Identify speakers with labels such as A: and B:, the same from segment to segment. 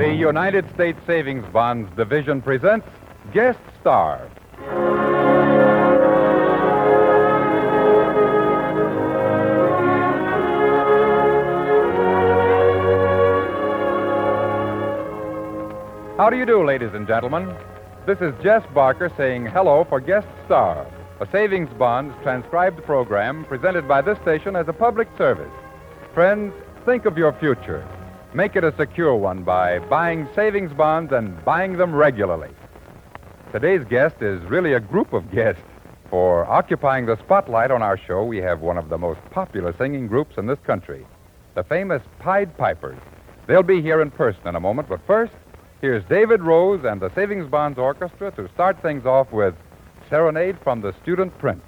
A: The United States Savings Bonds Division presents Guest Star. How do you do, ladies and gentlemen? This is Jess Barker saying hello for Guest Star, a savings bonds transcribed program presented by this station as a public service. Friends, think of your future. Make it a secure one by buying savings bonds and buying them regularly. Today's guest is really a group of guests. For occupying the spotlight on our show, we have one of the most popular singing groups in this country, the famous Pied Pipers. They'll be here in person in a moment, but first, here's David Rose and the Savings Bonds Orchestra to start things off with Serenade from the Student Prince.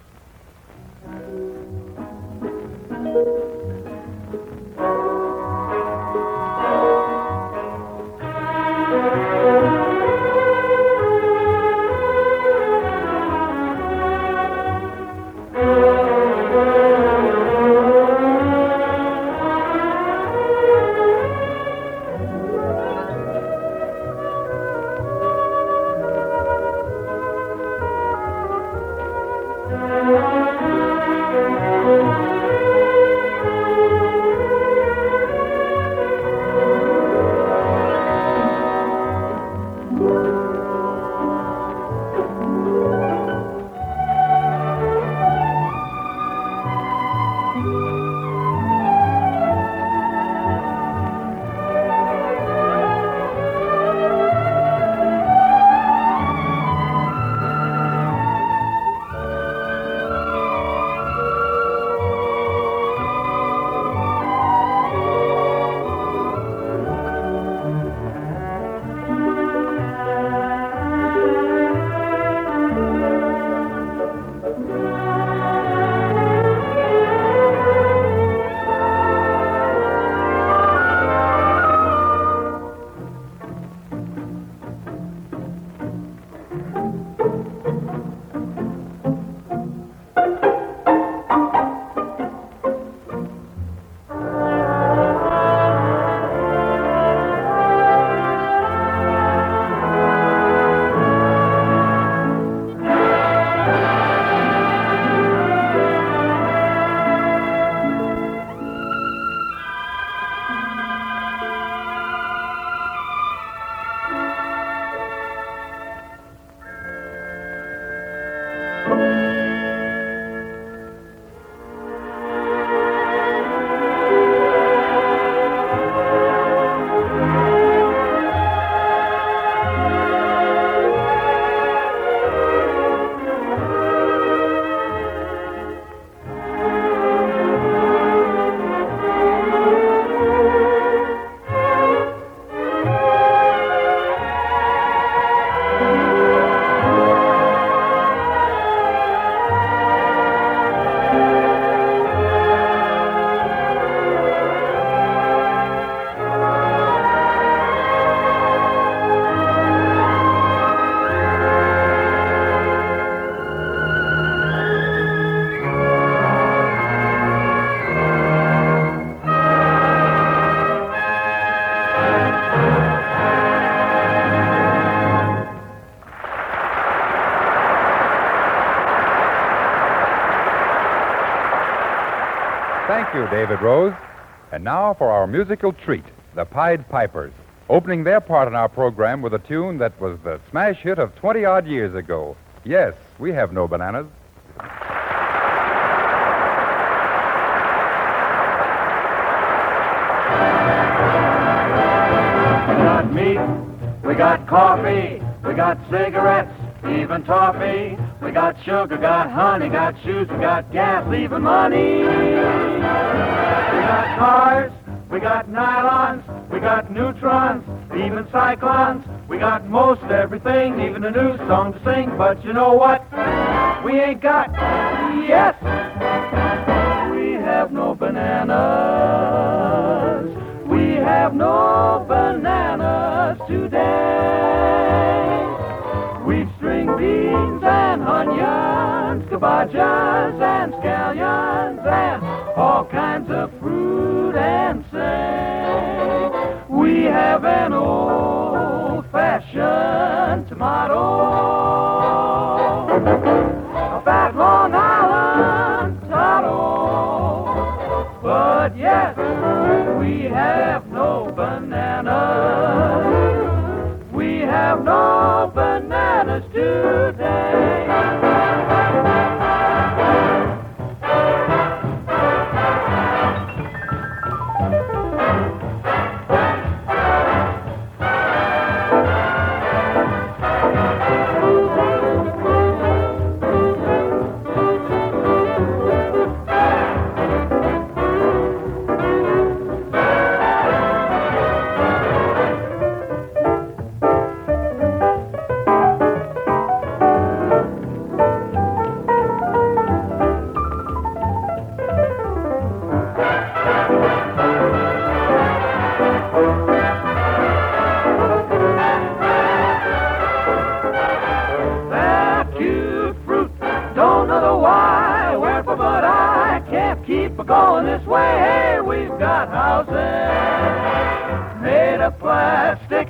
A: David Rose. And now for our musical treat, the Pied Pipers, opening their part in our program with a tune that was the smash hit of 20 odd years ago. Yes, we have no bananas.
B: We got meat, we got coffee, we got cigarettes, even toffee. We got sugar, got honey, got shoes, we got gas, even money. Got cars, we got nylons, we got neutrons, even cyclones. We got most everything, even a new song to sing. But you know what? We ain't got, yes, we have no bananas. We have no bananas today. We've string beans and onions, cabbages and scallions, and all kinds of fruit and say. We have an old-fashioned tomato, a fat Long Island tomato, but yes, we have going this way. Hey, we've got houses made of plastic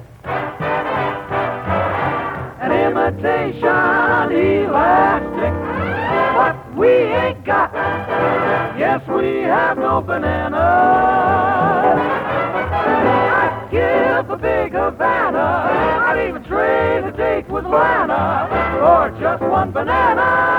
B: and imitation elastic. But we ain't got, yes, we have no bananas. I'd give a big Havana. I'd even trade a date with Lana for just one banana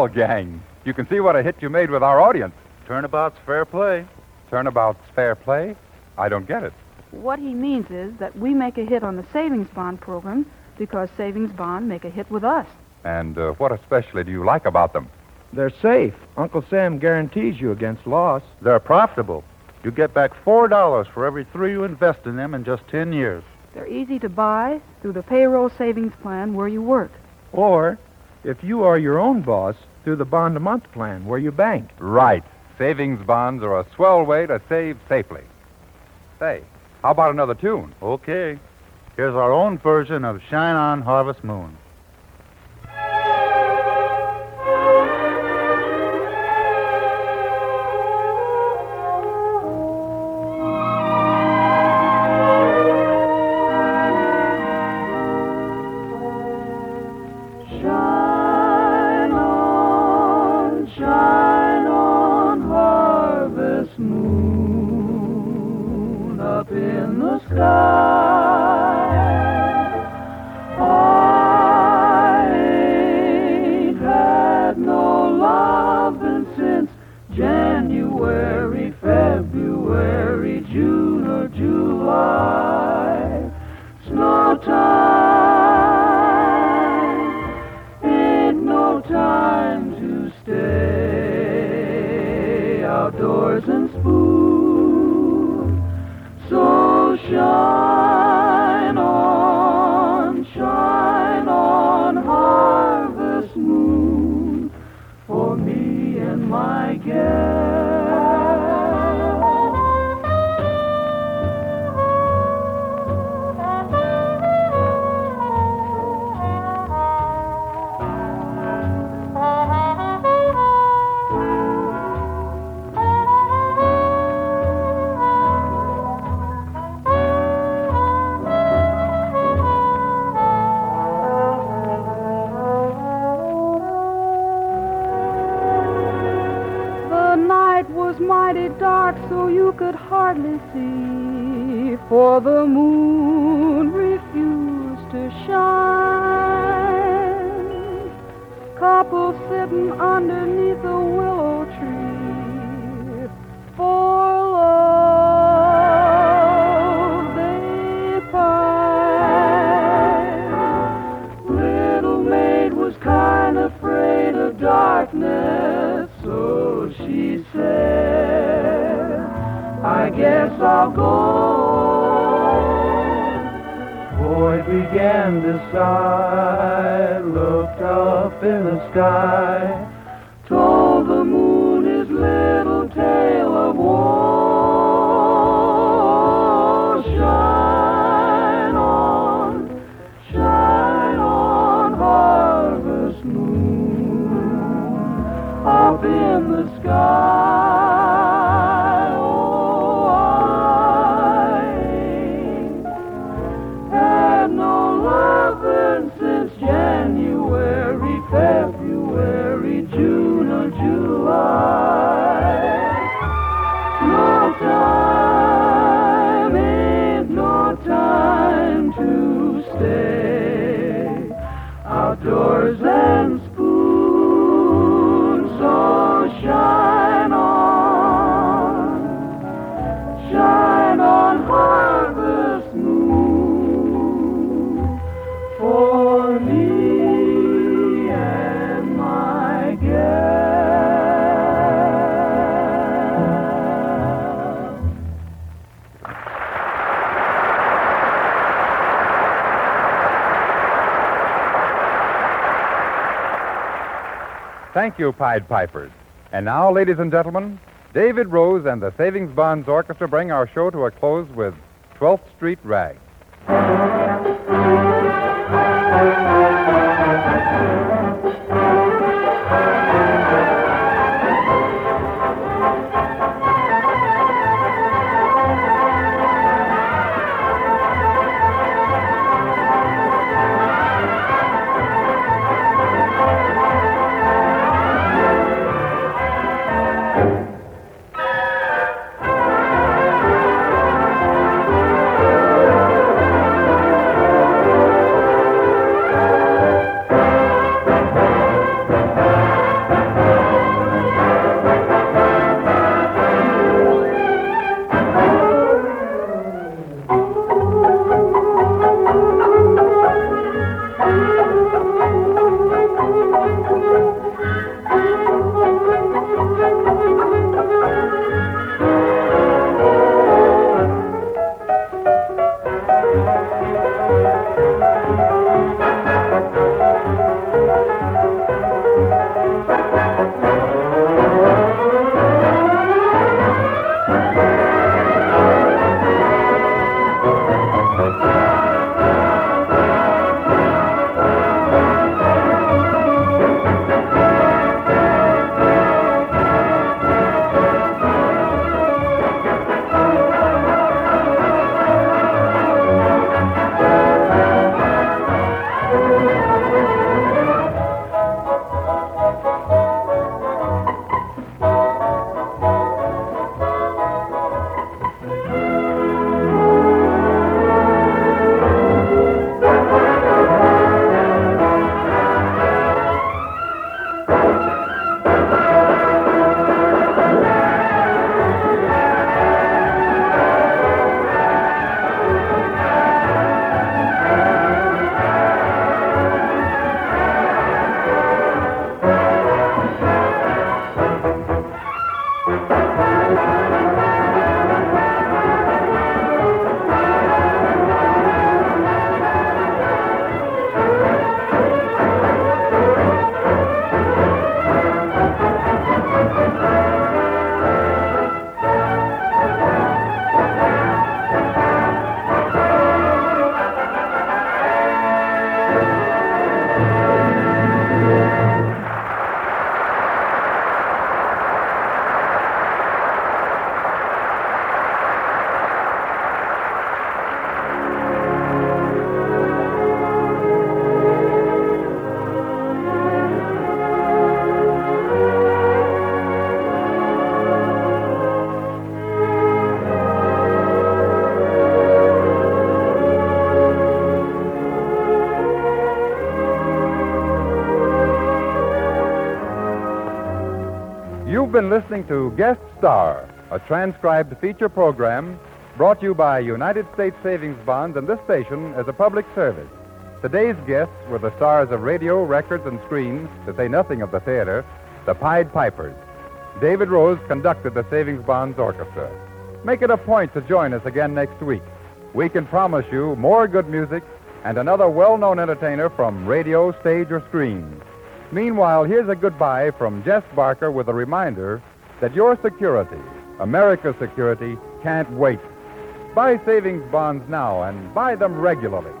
A: Well, gang, you can see what a hit you made with our audience.
C: Turnabout's fair play.
A: Turnabout's fair play? I don't get it.
D: What he means is that we make a hit on the savings bond program because savings bond make a hit with us.
A: And uh, what especially do you like about them?
C: They're safe. Uncle Sam guarantees you against loss. They're profitable. You get back $4 for every three you invest in them in just 10 years.
D: They're easy to buy through the payroll savings plan where you work.
C: Or, if you are your own boss, through the bond a month plan where you bank.
A: Right. Savings bonds are a swell way to save safely. Say, how about another tune?
C: Okay. Here's our own version of Shine On Harvest Moon.
B: For
D: the moon refused to shine. Couple sitting underneath a willow tree, for love they pine. Little maid was kind of afraid of darkness, so she said, I guess I'll go.
B: Began to sigh, looked up in the sky,
A: Thank you, Pied Pipers. And now, ladies and gentlemen, David Rose and the Savings Bonds Orchestra bring our show to a close with 12th Street Rag. You've been listening to Guest Star, a transcribed feature program brought to you by United States Savings Bonds and this station as a public service. Today's guests were the stars of radio, records, and screens, to say nothing of the theater, the Pied Pipers. David Rose conducted the Savings Bonds Orchestra. Make it a point to join us again next week. We can promise you more good music and another well known entertainer from radio, stage, or screen. Meanwhile, here's a goodbye from Jess Barker with a reminder that your security, America's security, can't wait. Buy savings bonds now and buy them regularly.